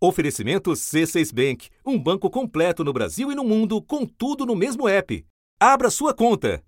Oferecimento C6 Bank, um banco completo no Brasil e no mundo, com tudo no mesmo app. Abra sua conta.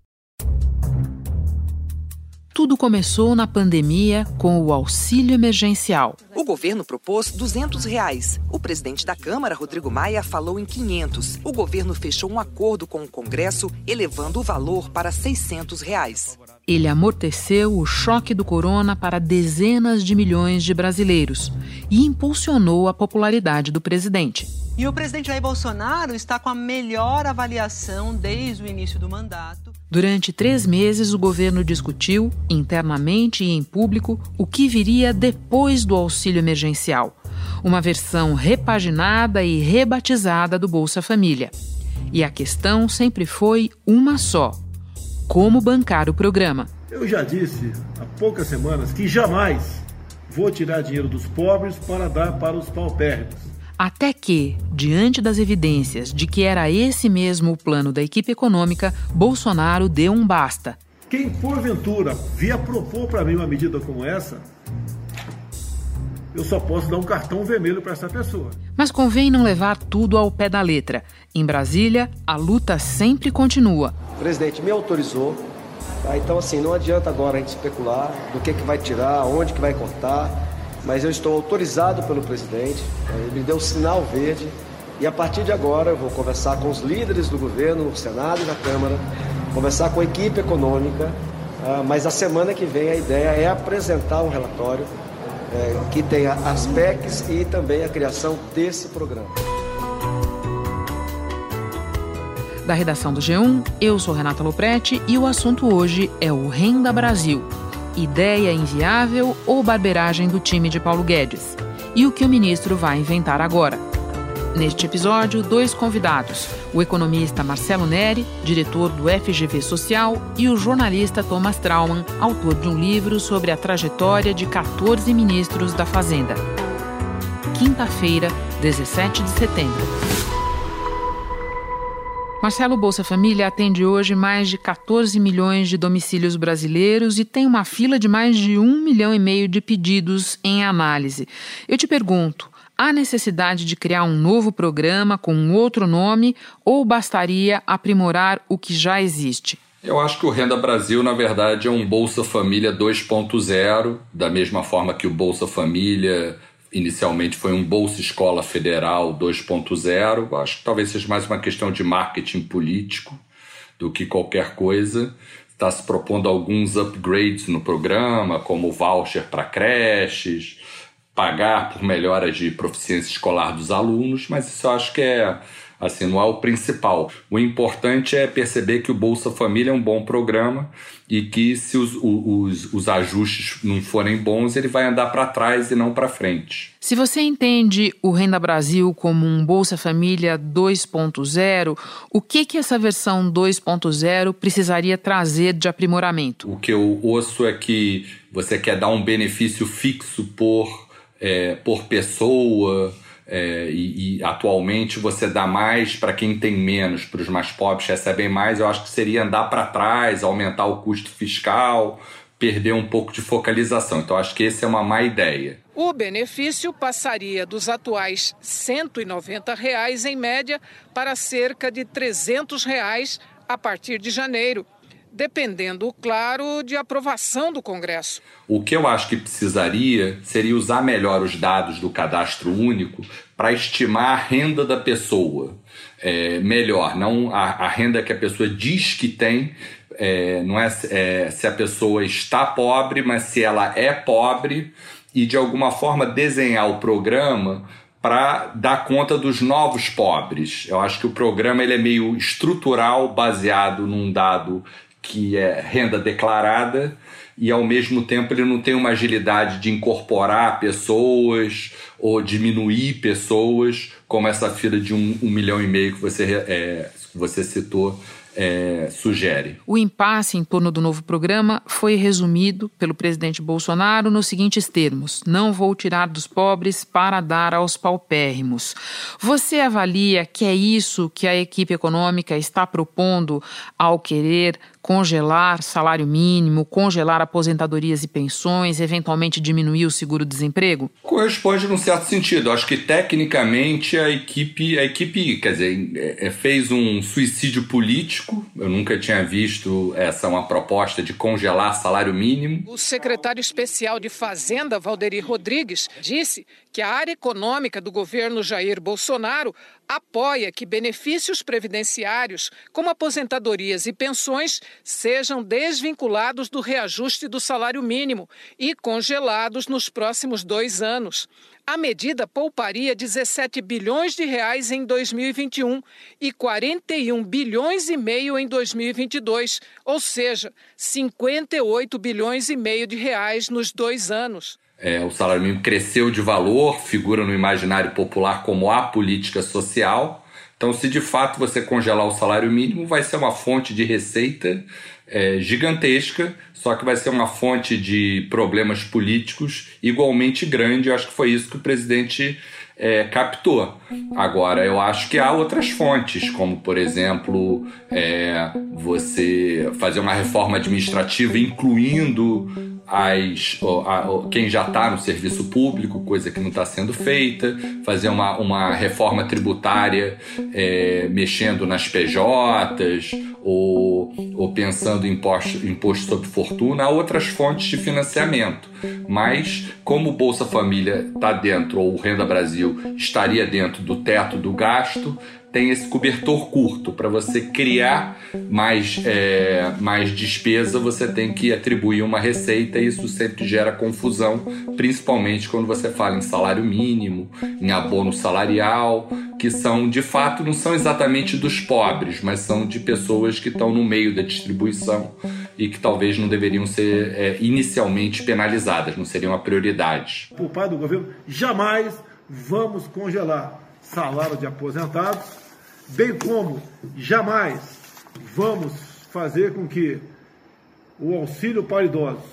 Tudo começou na pandemia com o auxílio emergencial. O governo propôs 200 reais. O presidente da Câmara, Rodrigo Maia, falou em 500. O governo fechou um acordo com o Congresso, elevando o valor para 600 reais. Ele amorteceu o choque do corona para dezenas de milhões de brasileiros e impulsionou a popularidade do presidente. E o presidente Jair Bolsonaro está com a melhor avaliação desde o início do mandato. Durante três meses, o governo discutiu, internamente e em público, o que viria depois do auxílio emergencial. Uma versão repaginada e rebatizada do Bolsa Família. E a questão sempre foi uma só: como bancar o programa. Eu já disse há poucas semanas que jamais vou tirar dinheiro dos pobres para dar para os paupérrimos. Até que, diante das evidências de que era esse mesmo o plano da equipe econômica, Bolsonaro deu um basta. Quem porventura via propor para mim uma medida como essa, eu só posso dar um cartão vermelho para essa pessoa. Mas convém não levar tudo ao pé da letra. Em Brasília, a luta sempre continua. O presidente me autorizou, tá? então assim, não adianta agora a gente especular do que, que vai tirar, onde que vai cortar mas eu estou autorizado pelo presidente, ele me deu sinal verde e a partir de agora eu vou conversar com os líderes do governo, no Senado e na Câmara, conversar com a equipe econômica, ah, mas a semana que vem a ideia é apresentar um relatório é, que tenha as PECs e também a criação desse programa. Da redação do G1, eu sou Renata Loprete e o assunto hoje é o Renda Brasil ideia inviável ou barberagem do time de Paulo Guedes? E o que o ministro vai inventar agora? Neste episódio, dois convidados: o economista Marcelo Neri, diretor do FGV Social, e o jornalista Thomas Trauman, autor de um livro sobre a trajetória de 14 ministros da Fazenda. Quinta-feira, 17 de setembro. Marcelo Bolsa Família atende hoje mais de 14 milhões de domicílios brasileiros e tem uma fila de mais de um milhão e meio de pedidos em análise. Eu te pergunto, há necessidade de criar um novo programa com outro nome ou bastaria aprimorar o que já existe? Eu acho que o Renda Brasil, na verdade, é um Bolsa Família 2.0, da mesma forma que o Bolsa Família inicialmente foi um Bolsa Escola Federal 2.0. Acho que talvez seja mais uma questão de marketing político do que qualquer coisa. Está se propondo alguns upgrades no programa, como voucher para creches, pagar por melhoras de proficiência escolar dos alunos, mas isso eu acho que é assim, não é o principal. O importante é perceber que o Bolsa Família é um bom programa e que se os, os, os ajustes não forem bons, ele vai andar para trás e não para frente. Se você entende o Renda Brasil como um Bolsa Família 2.0, o que, que essa versão 2.0 precisaria trazer de aprimoramento? O que eu ouço é que você quer dar um benefício fixo por, é, por pessoa, é, e, e, atualmente você dá mais para quem tem menos, para os mais pobres recebem mais, eu acho que seria andar para trás, aumentar o custo fiscal, perder um pouco de focalização. Então acho que essa é uma má ideia. O benefício passaria dos atuais 190 reais em média para cerca de 300 reais a partir de janeiro dependendo, claro, de aprovação do Congresso. O que eu acho que precisaria seria usar melhor os dados do cadastro único para estimar a renda da pessoa. É, melhor, não a, a, renda que a pessoa diz que tem, é, não é, é se a pessoa está pobre, mas se ela é pobre e de alguma forma desenhar o programa para dar conta dos novos pobres. Eu acho que o programa ele é meio estrutural, baseado num dado que é renda declarada e ao mesmo tempo ele não tem uma agilidade de incorporar pessoas ou diminuir pessoas, como essa fila de um, um milhão e meio que você, é, você citou é, sugere. O impasse em torno do novo programa foi resumido pelo presidente Bolsonaro nos seguintes termos: não vou tirar dos pobres para dar aos paupérrimos. Você avalia que é isso que a equipe econômica está propondo ao querer congelar salário mínimo, congelar aposentadorias e pensões, eventualmente diminuir o seguro-desemprego? Corresponde num certo sentido. Acho que tecnicamente a equipe, a equipe, quer dizer, é, é, fez um suicídio político. Eu nunca tinha visto essa uma proposta de congelar salário mínimo. O secretário especial de Fazenda, Valderi Rodrigues, disse que a área econômica do governo Jair Bolsonaro apoia que benefícios previdenciários, como aposentadorias e pensões, sejam desvinculados do reajuste do salário mínimo e congelados nos próximos dois anos. A medida pouparia 17 bilhões de reais em 2021 e 41 bilhões e meio em 2022, ou seja, 58 bilhões e meio de reais nos dois anos. É, o salário mínimo cresceu de valor, figura no imaginário popular como a política social. Então, se de fato você congelar o salário mínimo, vai ser uma fonte de receita é, gigantesca, só que vai ser uma fonte de problemas políticos igualmente grande. Eu acho que foi isso que o presidente é, captou. Agora, eu acho que há outras fontes, como, por exemplo, é, você fazer uma reforma administrativa incluindo as, quem já está no serviço público, coisa que não está sendo feita, fazer uma, uma reforma tributária é, mexendo nas PJs ou, ou pensando em imposto, imposto sobre fortuna, há outras fontes de financiamento. Mas, como o Bolsa Família está dentro, ou o Renda Brasil estaria dentro do teto do gasto, tem esse cobertor curto. Para você criar mais, é, mais despesa, você tem que atribuir uma receita e isso sempre gera confusão, principalmente quando você fala em salário mínimo, em abono salarial, que são de fato não são exatamente dos pobres, mas são de pessoas que estão no meio da distribuição e que talvez não deveriam ser é, inicialmente penalizadas, não seriam a prioridade. Por parte do governo, jamais vamos congelar salário de aposentados bem como jamais vamos fazer com que o auxílio para idosos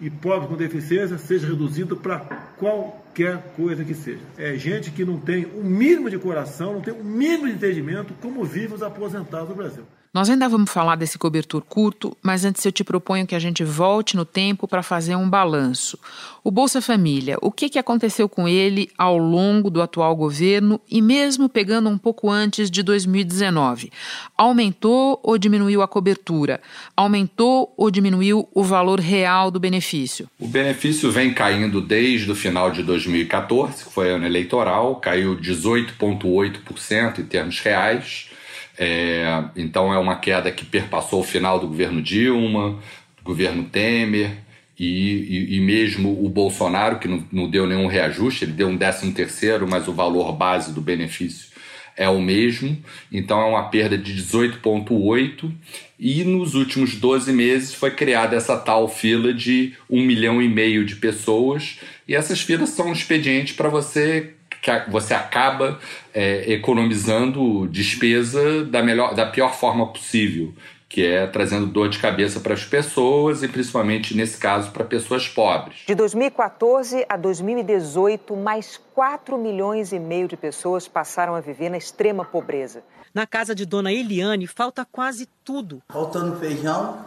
e pobres com deficiência seja reduzido para qualquer coisa que seja. É gente que não tem o mínimo de coração, não tem o mínimo de entendimento como vivem os aposentados no Brasil. Nós ainda vamos falar desse cobertor curto, mas antes eu te proponho que a gente volte no tempo para fazer um balanço. O Bolsa Família, o que, que aconteceu com ele ao longo do atual governo e mesmo pegando um pouco antes de 2019? Aumentou ou diminuiu a cobertura? Aumentou ou diminuiu o valor real do benefício? O benefício vem caindo desde o final de 2014, que foi ano eleitoral, caiu 18,8% em termos reais é, então é uma queda que perpassou o final do governo Dilma, do governo Temer e, e, e mesmo o Bolsonaro, que não, não, deu nenhum reajuste, ele deu um décimo terceiro, mas o valor base do benefício é o mesmo. Então é uma perda de 18,8 e nos últimos 12 meses foi criada essa tal fila de um milhão e meio de pessoas e essas filas são um expediente para você que você acaba é, economizando despesa da, melhor, da pior forma possível, que é trazendo dor de cabeça para as pessoas e principalmente nesse caso para pessoas pobres. De 2014 a 2018, mais 4 milhões e meio de pessoas passaram a viver na extrema pobreza. Na casa de Dona Eliane falta quase tudo. Faltando feijão.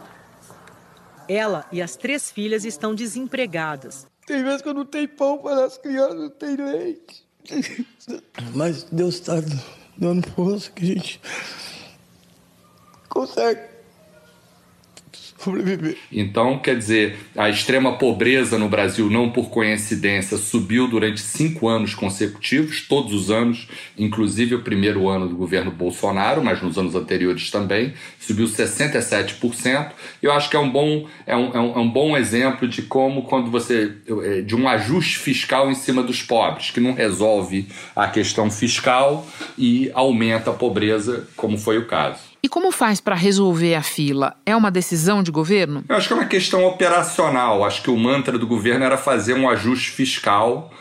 Ela e as três filhas estão desempregadas. Tem vezes que eu não tenho pão para as crianças, não tem leite. Mas Deus está dando força que a gente consegue sobreviver. Então, quer dizer, a extrema pobreza no Brasil, não por coincidência, subiu durante cinco anos consecutivos, todos os anos, inclusive o primeiro ano do governo Bolsonaro, mas nos anos anteriores também, subiu 67%. Eu acho que é um bom, é um, é um, é um bom exemplo de como, quando você. É, de um ajuste fiscal em cima dos pobres, que não resolve a questão fiscal e aumenta a pobreza, como foi o caso. E como faz para resolver a fila? É uma decisão de governo? Eu acho que é uma questão operacional. Acho que o mantra do governo era fazer um ajuste fiscal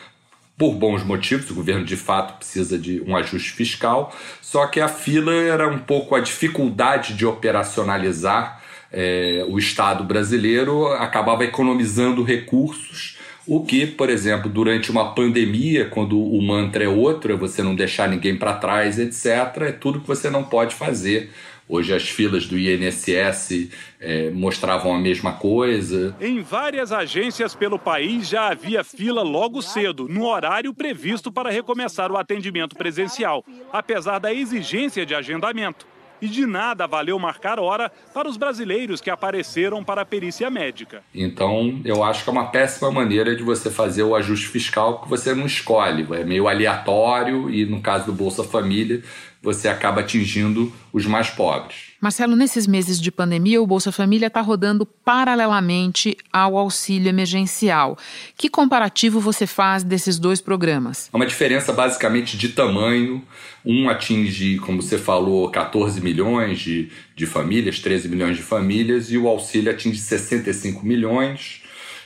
por bons motivos, o governo de fato precisa de um ajuste fiscal, só que a fila era um pouco a dificuldade de operacionalizar é, o Estado brasileiro, acabava economizando recursos, o que, por exemplo, durante uma pandemia, quando o mantra é outro, é você não deixar ninguém para trás, etc., é tudo que você não pode fazer Hoje as filas do INSS é, mostravam a mesma coisa. Em várias agências pelo país já havia fila logo cedo, no horário previsto para recomeçar o atendimento presencial, apesar da exigência de agendamento. E de nada valeu marcar hora para os brasileiros que apareceram para a perícia médica. Então, eu acho que é uma péssima maneira de você fazer o ajuste fiscal que você não escolhe. É meio aleatório e, no caso do Bolsa Família, você acaba atingindo os mais pobres. Marcelo, nesses meses de pandemia, o Bolsa Família está rodando paralelamente ao auxílio emergencial. Que comparativo você faz desses dois programas? É uma diferença basicamente de tamanho. Um atinge, como você falou, 14 milhões de, de famílias, 13 milhões de famílias, e o auxílio atinge 65 milhões.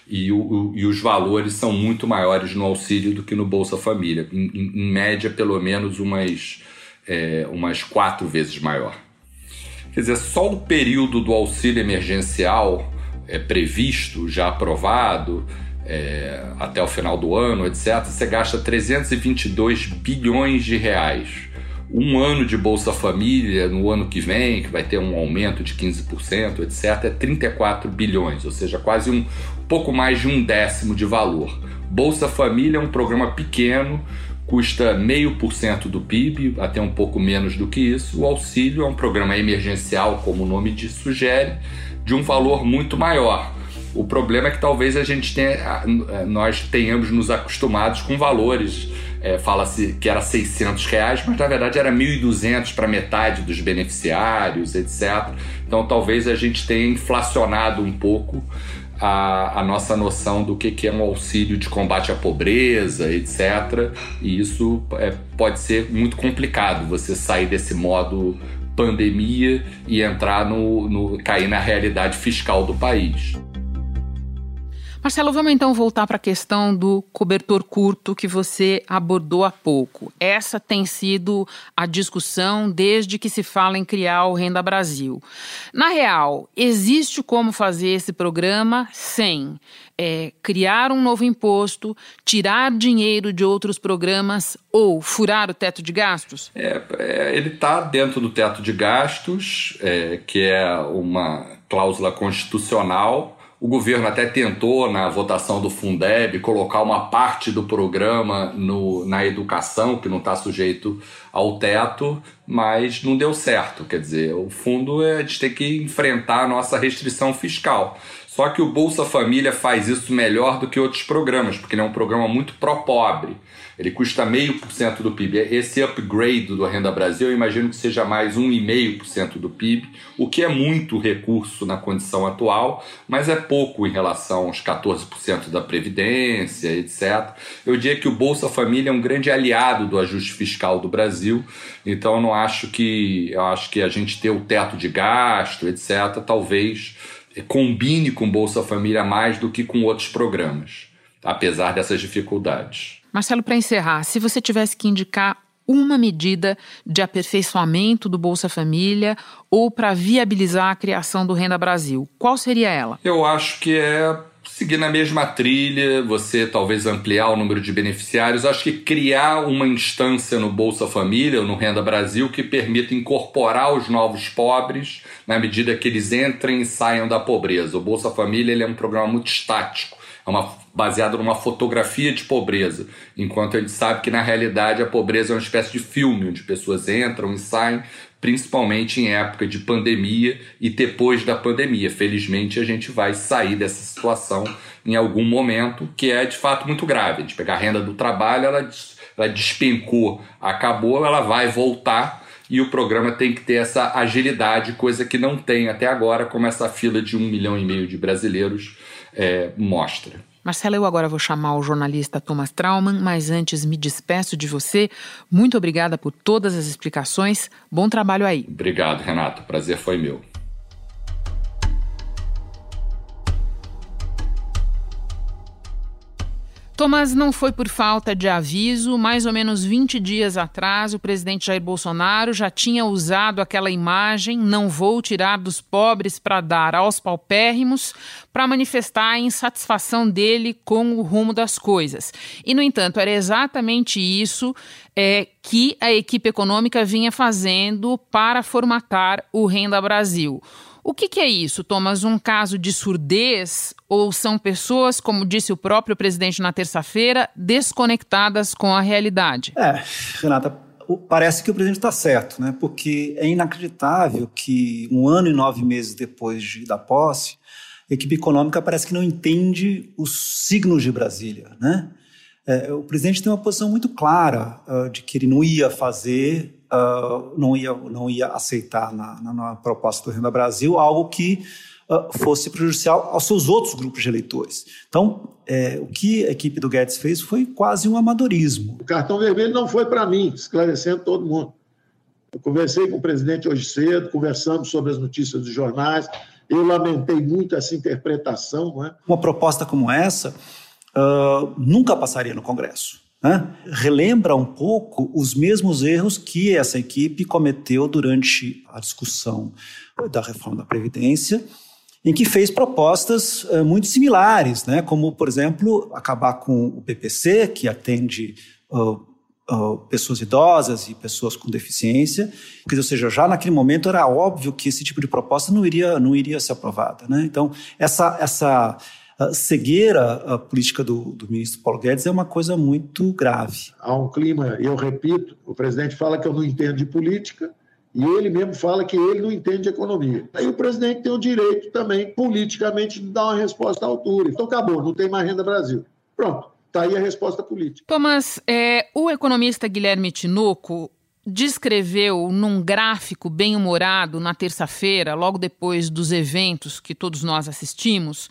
E, o, e, os valores são muito maiores no auxílio do que no Bolsa Família. Em, em, em média, pelo menos umas é, umas quatro vezes maior. Quer dizer, só o período do auxílio emergencial é previsto, já aprovado, é, até o final do ano, etc., você gasta 322 bilhões de reais. Um ano de Bolsa Família no ano que vem, que vai ter um aumento de 15%, etc., é 34 bilhões, ou seja, quase um pouco mais de um décimo de valor. Bolsa Família é um programa pequeno, custa meio por cento do PIB, até um pouco menos do que isso. O auxílio é um programa emergencial, como o nome diz, sugere, de um valor muito maior. O problema é que talvez a gente tenha, nós tenhamos nos acostumados com valores. É, Fala-se que era 600 reais, mas na verdade era 1.200 para metade dos beneficiários, etc. Então talvez a gente tenha inflacionado um pouco a, a, nossa noção do que, que é um auxílio de combate à pobreza, etc. E isso é, pode ser muito complicado, você sair desse modo pandemia e entrar no, no cair na realidade fiscal do país. Marcelo, vamos então voltar para a questão do cobertor curto que você abordou há pouco. Essa tem sido a discussão desde que se fala em criar o Renda Brasil. Na real, existe como fazer esse programa sem é, criar um novo imposto, tirar dinheiro de outros programas ou furar o teto de gastos? É, é, ele está dentro do teto de gastos, é, que é uma cláusula constitucional o governo até tentou, na votação do Fundeb, colocar uma parte do programa no, na educação, que não está sujeito ao teto, mas não deu certo. Quer dizer, o fundo é, gente tem que enfrentar a nossa restrição fiscal. Só que o Bolsa Família faz isso melhor do que outros programas, porque ele é um programa muito pró-pobre. Ele custa meio por cento do PIB. Esse upgrade do Renda Brasil, eu imagino que seja mais 1,5% do PIB, o que é muito recurso na condição atual, mas é pouco em relação aos 14% da Previdência, etc. Eu diria que o Bolsa Família é um grande aliado do ajuste fiscal do Brasil, então eu não acho que eu acho que a gente ter o teto de gasto, etc., talvez combine com Bolsa Família mais do que com outros programas, apesar dessas dificuldades. Marcelo, para encerrar, se você tivesse que indicar uma medida de aperfeiçoamento do Bolsa Família ou para viabilizar a criação do Renda Brasil, qual seria ela? Eu acho que é seguir na mesma trilha, você talvez ampliar o número de beneficiários. Acho que criar uma instância no Bolsa Família ou no Renda Brasil que permita incorporar os novos pobres na medida que eles entrem e saiam da pobreza. O Bolsa Família ele é um programa muito estático, é uma, baseado numa fotografia de pobreza, enquanto a gente sabe que na realidade a pobreza é uma espécie de filme onde pessoas entram e saem principalmente em época de pandemia e depois da pandemia. Felizmente, a gente vai sair dessa situação em algum momento, que é de fato muito grave. A gente pegar a renda do trabalho, ela, ela despencou, acabou, ela vai voltar e o programa tem que ter essa agilidade, coisa que não tem até agora, como essa fila de um milhão e meio de brasileiros é, mostra. Marcela, eu agora vou chamar o jornalista Thomas Trauman, mas antes me despeço de você. Muito obrigada por todas as explicações. Bom trabalho aí. Obrigado, Renato. Prazer foi meu. Thomas, não foi por falta de aviso. Mais ou menos 20 dias atrás, o presidente Jair Bolsonaro já tinha usado aquela imagem: não vou tirar dos pobres para dar aos paupérrimos, para manifestar a insatisfação dele com o rumo das coisas. E, no entanto, era exatamente isso é, que a equipe econômica vinha fazendo para formatar o Renda Brasil. O que, que, é isso, Thomas? Um caso de surdez ou são pessoas, como disse o próprio presidente na terça-feira, desconectadas com a realidade? É, Renata, parece que o presidente está certo, né? Porque é inacreditável que um ano e nove meses depois de, da posse, a equipe econômica parece que não entende os signos de Brasília, né? É, o presidente tem uma posição muito clara uh, de que ele não ia fazer uh, não, ia, não ia aceitar na, na, na, proposta do Renda Brasil algo que uh, fosse prejudicial aos seus outros grupos de eleitores. Então, é, o que a equipe do Guedes fez foi quase um amadorismo. O cartão vermelho não foi para mim, esclarecendo todo mundo. Eu conversei com o presidente hoje cedo, conversamos sobre as notícias dos jornais. Eu lamentei muito essa interpretação. É? Uma proposta como essa uh, nunca passaria no Congresso né, relembra um pouco os mesmos erros que essa equipe cometeu durante a discussão da reforma da Previdência, em que fez propostas uh, muito similares, né, como, por exemplo, acabar com o PPC, que atende uh, uh, pessoas idosas e pessoas com deficiência. Ou seja, já naquele momento era óbvio que esse tipo de proposta não iria, não iria ser aprovada. Né? Então, essa, essa a cegueira a política do, do, ministro Paulo Guedes é uma coisa muito grave. Há um clima, eu repito, o presidente fala que eu não entendo de política e ele mesmo fala que ele não entende de economia. Aí o presidente tem o direito também, politicamente, de dar uma resposta à altura. Então acabou, não tem mais renda Brasil. Pronto. Está aí a resposta política. Thomas, é, o economista Guilherme Tinoco descreveu num gráfico bem humorado na terça-feira, logo depois dos eventos que todos nós assistimos,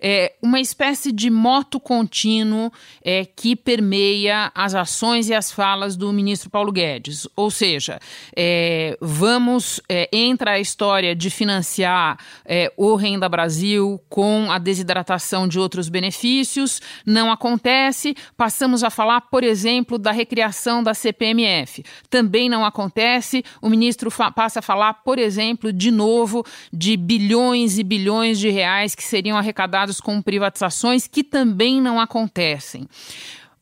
é, uma espécie de moto contínuo é, que permeia as ações e as falas do ministro Paulo Guedes. Ou seja, é, vamos, é, entra a história de financiar é, o Renda Brasil com a desidratação de outros benefícios, não acontece, passamos a falar, por exemplo, da recriação da CPMF. Também também não acontece. O ministro passa a falar, por exemplo, de novo, de bilhões e bilhões de reais que seriam arrecadados com privatizações que também não acontecem.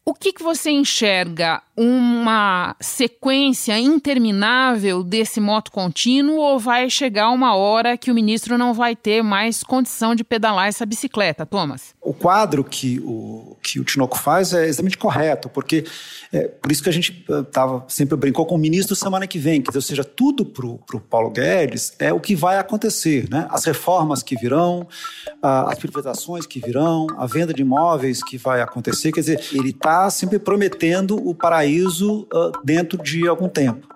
O que, que você enxerga? Uma sequência interminável desse moto contínuo ou vai chegar uma hora que o ministro não vai ter mais condição de pedalar essa bicicleta, Thomas? O quadro que o, que o Tinoco faz é exatamente correto, porque é, por isso que a gente eh, tava, sempre brincou com o ministro semana que vem, dizer, ou seja, tudo para o Paulo Guedes é o que vai acontecer, né? As reformas que virão, as privatizações que virão, a venda de imóveis que vai acontecer, quer dizer, ele está sempre prometendo o paraíso uh, dentro de algum tempo.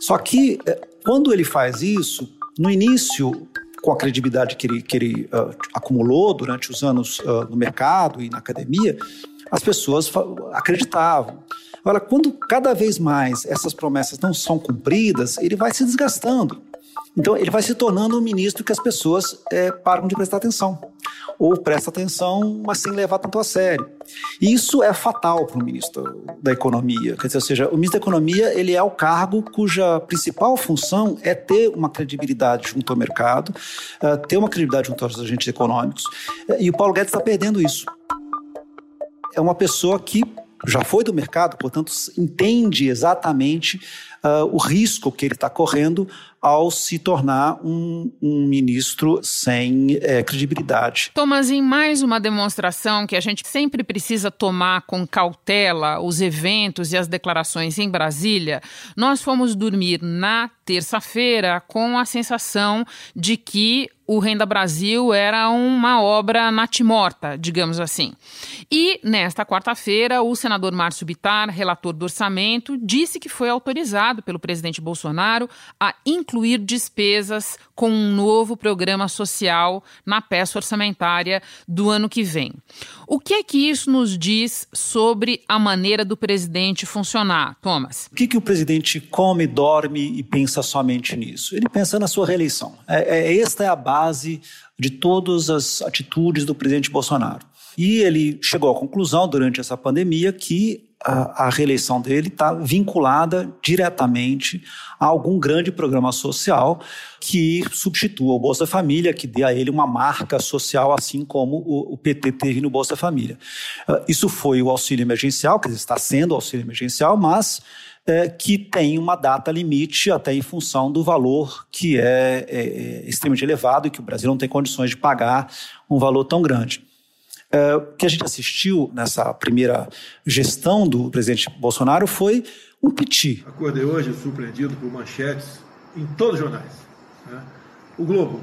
Só que, uh, quando ele faz isso, no início, com a credibilidade que ele, que ele uh, acumulou durante os anos uh, no mercado e na academia, as pessoas acreditavam. Agora, quando cada vez mais essas promessas não são cumpridas, ele vai se desgastando. Então, ele vai se tornando um ministro que as pessoas é, param de prestar atenção. Ou prestam atenção, mas sem levar tanto a sério. E isso é fatal para o ministro da Economia. Quer dizer, ou seja, o ministro da Economia ele é o cargo cuja principal função é ter uma credibilidade junto ao mercado, uh, ter uma credibilidade junto aos agentes econômicos. E o Paulo Guedes está perdendo isso. É uma pessoa que já foi do mercado, portanto, entende exatamente uh, o risco que ele está correndo ao se tornar um, um ministro sem é, credibilidade. Thomas, em mais uma demonstração que a gente sempre precisa tomar com cautela os eventos e as declarações em Brasília, nós fomos dormir na terça-feira com a sensação de que o Renda Brasil era uma obra natimorta, digamos assim. E nesta quarta-feira, o senador Márcio Bitar, relator do orçamento, disse que foi autorizado pelo presidente Bolsonaro a incluir despesas com um novo programa social na peça orçamentária do ano que vem. O que é que isso nos diz sobre a maneira do presidente funcionar, Thomas? O que, que o presidente come, dorme e pensa somente nisso? Ele pensa na sua reeleição. É, é, esta é a base de todas as atitudes do presidente Bolsonaro. E ele chegou à conclusão durante essa pandemia que a, a reeleição dele está vinculada diretamente a algum grande programa social que substitua o Bolsa Família, que dê a ele uma marca social, assim como o, o PT teve no Bolsa Família. Uh, isso foi o auxílio emergencial, que está sendo o auxílio emergencial, mas é, que tem uma data limite até em função do valor que é, é, é extremamente elevado e que o Brasil não tem condições de pagar um valor tão grande. É, o que a gente assistiu nessa primeira gestão do presidente Bolsonaro foi um piti. Acordei hoje surpreendido por manchetes em todos os jornais. Né? O Globo,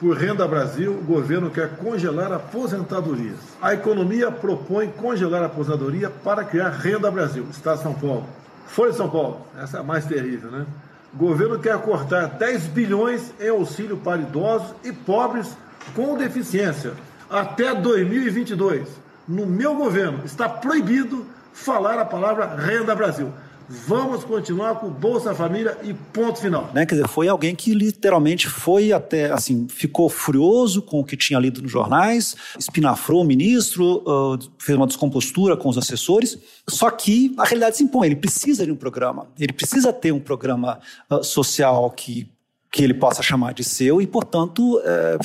por Renda Brasil, o governo quer congelar aposentadorias. A economia propõe congelar a aposentadoria para criar Renda Brasil, Estado de São Paulo. Folha de São Paulo, essa é a mais terrível, né? O governo quer cortar 10 bilhões em auxílio para idosos e pobres com deficiência até 2022, no meu governo, está proibido falar a palavra Renda Brasil. Vamos continuar com Bolsa Família e ponto final. Né? Quer dizer, foi alguém que literalmente foi até, assim, ficou furioso com o que tinha lido nos jornais, espinafrou o ministro, uh, fez uma descompostura com os assessores. Só que a realidade se impõe, ele precisa de um programa, ele precisa ter um programa uh, social que que ele possa chamar de seu e, portanto, é,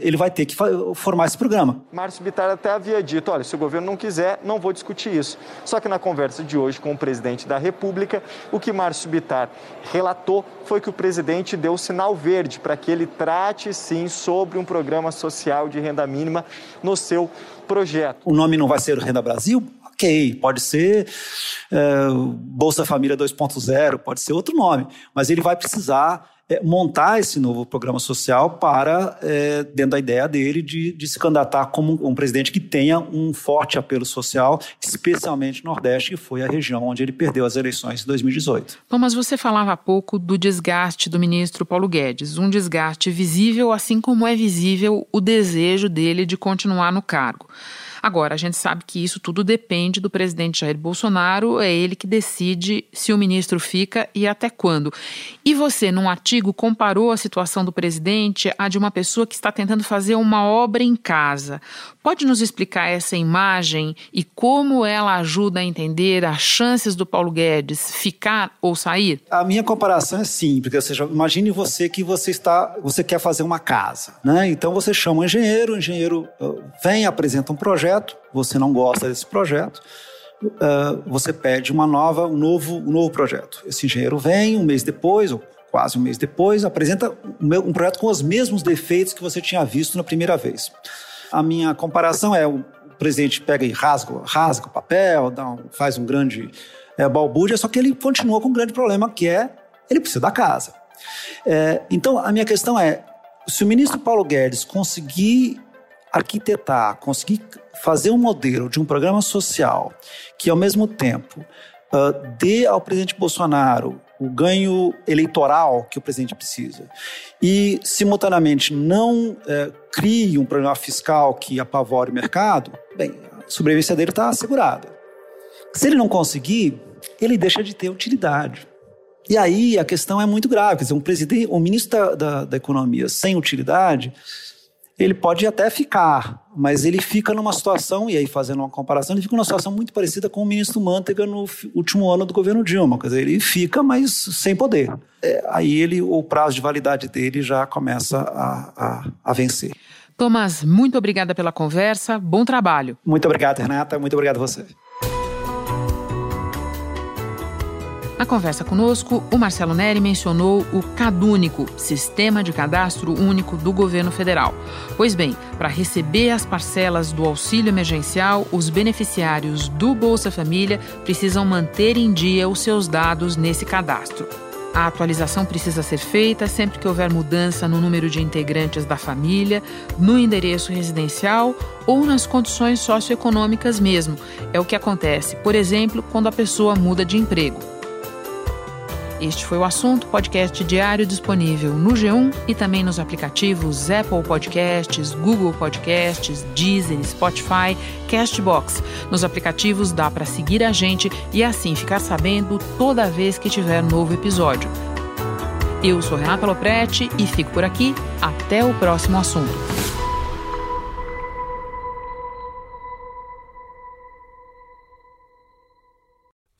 ele vai ter que formar esse programa. Márcio Bittar até havia dito, olha, se o governo não quiser, não vou discutir isso. Só que na conversa de hoje com o presidente da República, o que Márcio Bittar relatou foi que o presidente deu o sinal verde para que ele trate, sim, sobre um programa social de renda mínima no seu projeto. O nome não vai ser Renda Brasil? ok, pode ser é, Bolsa Família 2.0, pode ser outro nome, mas ele vai precisar é, montar esse novo programa social para, é, dentro da ideia dele, de, de, se candidatar como um presidente que tenha um forte apelo social, especialmente no Nordeste, que foi a região onde ele perdeu as eleições em 2018. Thomas, você falava há pouco do desgaste do ministro Paulo Guedes, um desgaste visível, assim como é visível o desejo dele de continuar no cargo. Agora, a gente sabe que isso tudo depende do presidente Jair Bolsonaro, é ele que decide se o ministro fica e até quando. E você, num artigo, comparou a situação do presidente à de uma pessoa que está tentando fazer uma obra em casa. Pode nos explicar essa imagem e como ela ajuda a entender as chances do Paulo Guedes ficar ou sair? A minha comparação é simples, ou seja, imagine você que você está, você quer fazer uma casa, né? Então você chama um engenheiro, o engenheiro uh, vem, apresenta um projeto, você não gosta desse projeto, uh, você pede uma nova, um novo, um novo projeto. Esse engenheiro vem um mês depois, ou quase um mês depois, apresenta um projeto com os mesmos defeitos que você tinha visto na primeira vez. A minha comparação é o presidente pega e rasga, rasga o papel, um, faz um grande é, balbúrdia, só que ele continua com um grande problema que é ele precisa da casa. É, então, a minha questão é, se o ministro Paulo Guedes conseguir arquitetar, conseguir fazer um modelo de um programa social que, ao mesmo tempo, uh, dê ao presidente Bolsonaro o ganho eleitoral que o presidente precisa e, simultaneamente, não uh, crie um programa fiscal que apavore o mercado, bem, a sobrevivência dele está assegurada. Se ele não conseguir, ele deixa de ter utilidade. E aí a questão é muito grave. Quer dizer, um, presidente, um ministro da, da, da Economia sem utilidade ele pode até ficar, mas ele fica numa situação, e aí fazendo uma comparação, ele fica numa situação muito parecida com o ministro Manteiga no último ano do governo Dilma. Quer dizer, ele fica, mas sem poder. É, aí ele, o prazo de validade dele já começa a, a, a vencer. Tomás, muito obrigada pela conversa, bom trabalho. Muito obrigado, Renata, muito obrigado a você. Na conversa conosco, o Marcelo Neri mencionou o CadÚnico, Sistema de Cadastro Único do Governo Federal. Pois bem, para receber as parcelas do auxílio emergencial, os beneficiários do Bolsa Família precisam manter em dia os seus dados nesse cadastro. A atualização precisa ser feita sempre que houver mudança no número de integrantes da família, no endereço residencial ou nas condições socioeconômicas mesmo. É o que acontece, por exemplo, quando a pessoa muda de emprego. Este foi o assunto podcast diário disponível no G1 e também nos aplicativos Apple Podcasts, Google Podcasts, Deezer, Spotify, Castbox. Nos aplicativos dá para seguir a gente e assim ficar sabendo toda vez que tiver novo episódio. Eu sou Renata Loprete e fico por aqui. Até o próximo assunto.